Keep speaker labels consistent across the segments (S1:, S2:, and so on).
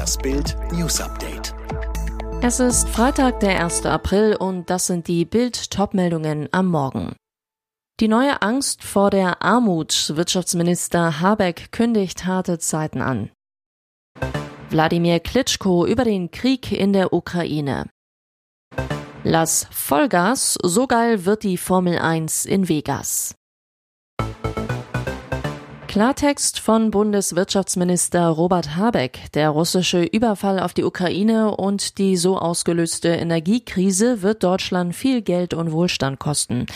S1: Das Bild News Update.
S2: Es ist Freitag, der 1. April und das sind die Bild Topmeldungen am Morgen. Die neue Angst vor der Armut. Wirtschaftsminister Habeck kündigt harte Zeiten an. Wladimir Klitschko über den Krieg in der Ukraine. Lass Vollgas, so geil wird die Formel 1 in Vegas. Klartext von Bundeswirtschaftsminister Robert Habeck. Der russische Überfall auf die Ukraine und die so ausgelöste Energiekrise wird Deutschland viel Geld und Wohlstand kosten.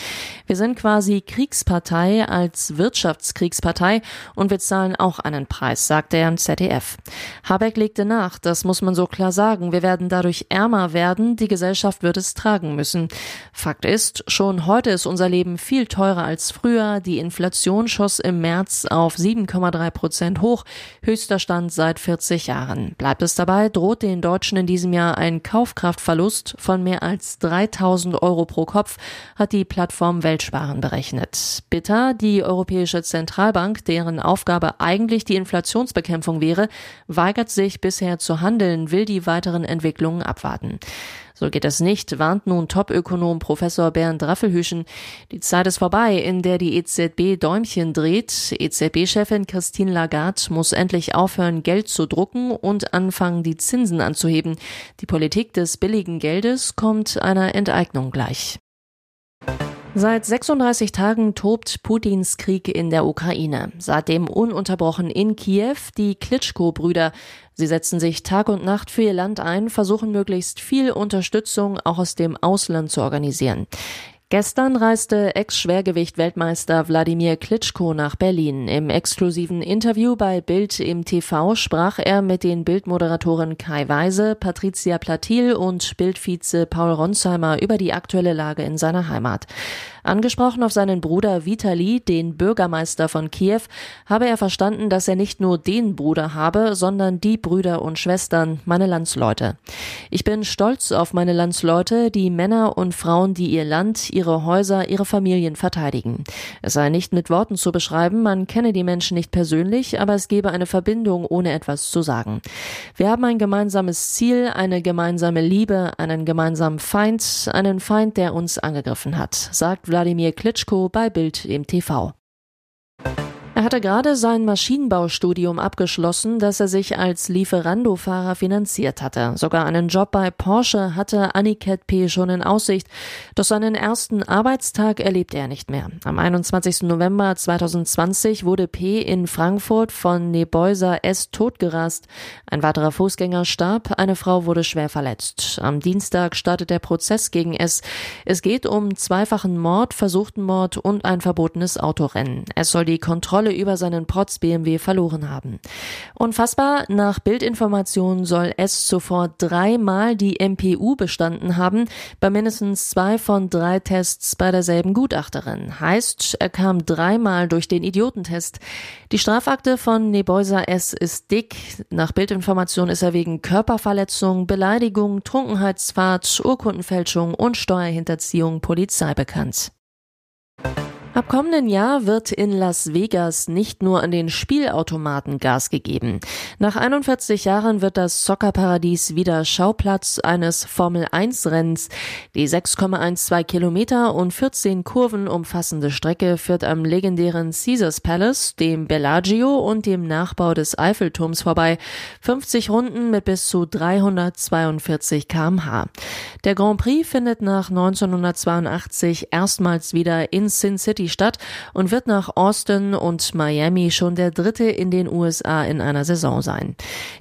S2: Wir sind quasi Kriegspartei als Wirtschaftskriegspartei und wir zahlen auch einen Preis, sagte er im ZDF. Habeck legte nach, das muss man so klar sagen. Wir werden dadurch ärmer werden, die Gesellschaft wird es tragen müssen. Fakt ist, schon heute ist unser Leben viel teurer als früher. Die Inflation schoss im März auf auf 7,3 Prozent hoch, höchster Stand seit 40 Jahren. Bleibt es dabei, droht den Deutschen in diesem Jahr ein Kaufkraftverlust von mehr als 3000 Euro pro Kopf, hat die Plattform Weltsparen berechnet. Bitter, die Europäische Zentralbank, deren Aufgabe eigentlich die Inflationsbekämpfung wäre, weigert sich bisher zu handeln, will die weiteren Entwicklungen abwarten. So geht es nicht, warnt nun Topökonom Professor Bernd Raffelhüschen. Die Zeit ist vorbei, in der die EZB Däumchen dreht. EZB-Chefin Christine Lagarde muss endlich aufhören, Geld zu drucken und anfangen, die Zinsen anzuheben. Die Politik des billigen Geldes kommt einer Enteignung gleich. Seit 36 Tagen tobt Putins Krieg in der Ukraine. Seitdem ununterbrochen in Kiew die Klitschko-Brüder. Sie setzen sich Tag und Nacht für ihr Land ein, versuchen möglichst viel Unterstützung auch aus dem Ausland zu organisieren. Gestern reiste Ex-Schwergewicht-Weltmeister Wladimir Klitschko nach Berlin. Im exklusiven Interview bei Bild im TV sprach er mit den Bildmoderatoren Kai Weise, Patricia Platil und Bildvize Paul Ronsheimer über die aktuelle Lage in seiner Heimat. Angesprochen auf seinen Bruder Vitali, den Bürgermeister von Kiew, habe er verstanden, dass er nicht nur den Bruder habe, sondern die Brüder und Schwestern, meine Landsleute. Ich bin stolz auf meine Landsleute, die Männer und Frauen, die ihr Land, ihre Häuser, ihre Familien verteidigen. Es sei nicht mit Worten zu beschreiben, man kenne die Menschen nicht persönlich, aber es gebe eine Verbindung, ohne etwas zu sagen. Wir haben ein gemeinsames Ziel, eine gemeinsame Liebe, einen gemeinsamen Feind, einen Feind, der uns angegriffen hat, sagt Wladimir Klitschko bei Bild im TV. Er hatte gerade sein Maschinenbaustudium abgeschlossen, das er sich als Lieferando-Fahrer finanziert hatte. Sogar einen Job bei Porsche hatte Aniket P. schon in Aussicht, doch seinen ersten Arbeitstag erlebte er nicht mehr. Am 21. November 2020 wurde P. in Frankfurt von Nebeuser S. totgerast. Ein weiterer Fußgänger starb, eine Frau wurde schwer verletzt. Am Dienstag startet der Prozess gegen S. Es geht um zweifachen Mord, versuchten Mord und ein verbotenes Autorennen. Es soll die Kontrolle Kontrolle über seinen Protz BMW verloren haben. Unfassbar, nach Bildinformationen soll es zuvor dreimal die MPU bestanden haben, bei mindestens zwei von drei Tests bei derselben Gutachterin. Heißt, er kam dreimal durch den Idiotentest. Die Strafakte von Nebeuser S. ist dick. Nach Bildinformationen ist er wegen Körperverletzung, Beleidigung, Trunkenheitsfahrt, Urkundenfälschung und Steuerhinterziehung Polizei bekannt. Ab kommenden Jahr wird in Las Vegas nicht nur an den Spielautomaten Gas gegeben. Nach 41 Jahren wird das Soccerparadies wieder Schauplatz eines Formel-1-Rennens. Die 6,12 Kilometer und 14 Kurven umfassende Strecke führt am legendären Caesars Palace, dem Bellagio und dem Nachbau des Eiffelturms vorbei. 50 Runden mit bis zu 342 kmh. Der Grand Prix findet nach 1982 erstmals wieder in Sin City die Stadt und wird nach Austin und Miami schon der dritte in den USA in einer Saison sein.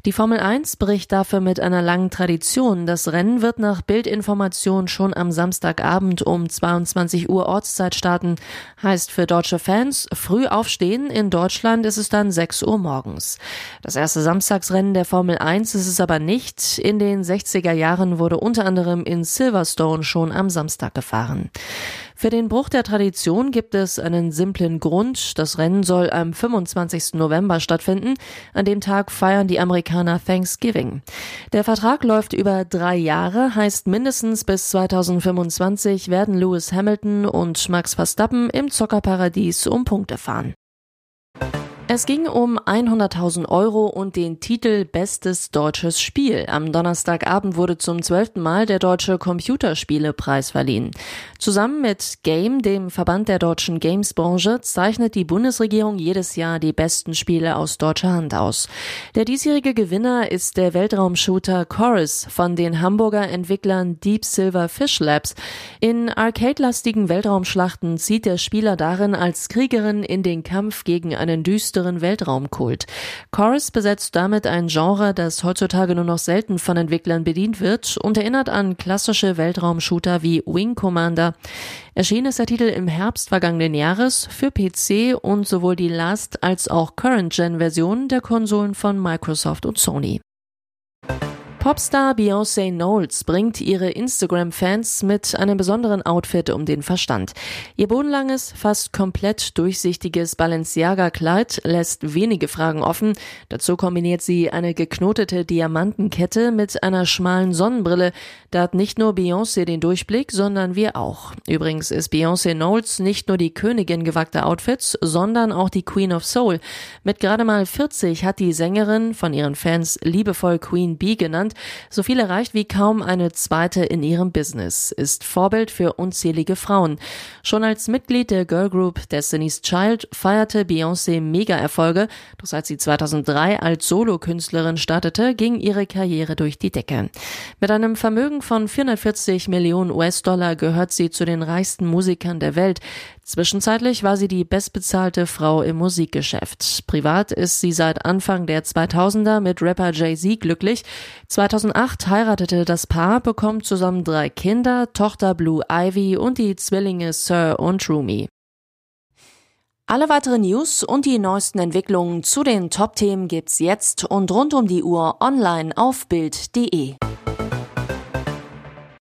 S2: Die Formel 1 bricht dafür mit einer langen Tradition. Das Rennen wird nach Bildinformation schon am Samstagabend um 22 Uhr Ortszeit starten. Heißt für deutsche Fans früh aufstehen. In Deutschland ist es dann 6 Uhr morgens. Das erste Samstagsrennen der Formel 1 ist es aber nicht. In den 60er Jahren wurde unter anderem in Silverstone schon am Samstag gefahren. Für den Bruch der Tradition gibt es einen simplen Grund. Das Rennen soll am 25. November stattfinden. An dem Tag feiern die Amerikaner Thanksgiving. Der Vertrag läuft über drei Jahre, heißt mindestens bis 2025 werden Lewis Hamilton und Max Verstappen im Zockerparadies um Punkte fahren. Es ging um 100.000 Euro und den Titel Bestes deutsches Spiel. Am Donnerstagabend wurde zum zwölften Mal der Deutsche Computerspielepreis verliehen. Zusammen mit Game, dem Verband der deutschen Gamesbranche, zeichnet die Bundesregierung jedes Jahr die besten Spiele aus deutscher Hand aus. Der diesjährige Gewinner ist der Weltraumshooter Chorus von den Hamburger Entwicklern Deep Silver Fish Labs. In arcade-lastigen Weltraumschlachten zieht der Spieler darin als Kriegerin in den Kampf gegen einen düsteren düsteren Weltraumkult. Chorus besetzt damit ein Genre, das heutzutage nur noch selten von Entwicklern bedient wird und erinnert an klassische Weltraumshooter wie Wing Commander. Erschienen ist der Titel im Herbst vergangenen Jahres für PC und sowohl die Last als auch Current-Gen-Version der Konsolen von Microsoft und Sony. Popstar Beyoncé Knowles bringt ihre Instagram-Fans mit einem besonderen Outfit um den Verstand. Ihr bodenlanges, fast komplett durchsichtiges Balenciaga-Kleid lässt wenige Fragen offen. Dazu kombiniert sie eine geknotete Diamantenkette mit einer schmalen Sonnenbrille. Da hat nicht nur Beyoncé den Durchblick, sondern wir auch. Übrigens ist Beyoncé Knowles nicht nur die Königin gewagter Outfits, sondern auch die Queen of Soul. Mit gerade mal 40 hat die Sängerin von ihren Fans liebevoll Queen Bee genannt so viel erreicht wie kaum eine zweite in ihrem Business, ist Vorbild für unzählige Frauen. Schon als Mitglied der Girlgroup Destiny's Child feierte Beyoncé Mega-Erfolge, doch seit sie 2003 als Solokünstlerin startete, ging ihre Karriere durch die Decke. Mit einem Vermögen von 440 Millionen US-Dollar gehört sie zu den reichsten Musikern der Welt. Zwischenzeitlich war sie die bestbezahlte Frau im Musikgeschäft. Privat ist sie seit Anfang der 2000er mit Rapper Jay-Z glücklich. 2008 heiratete das Paar, bekommt zusammen drei Kinder, Tochter Blue Ivy und die Zwillinge Sir und Rumi. Alle weiteren News und die neuesten Entwicklungen zu den Top-Themen gibt's jetzt und rund um die Uhr online auf Bild.de.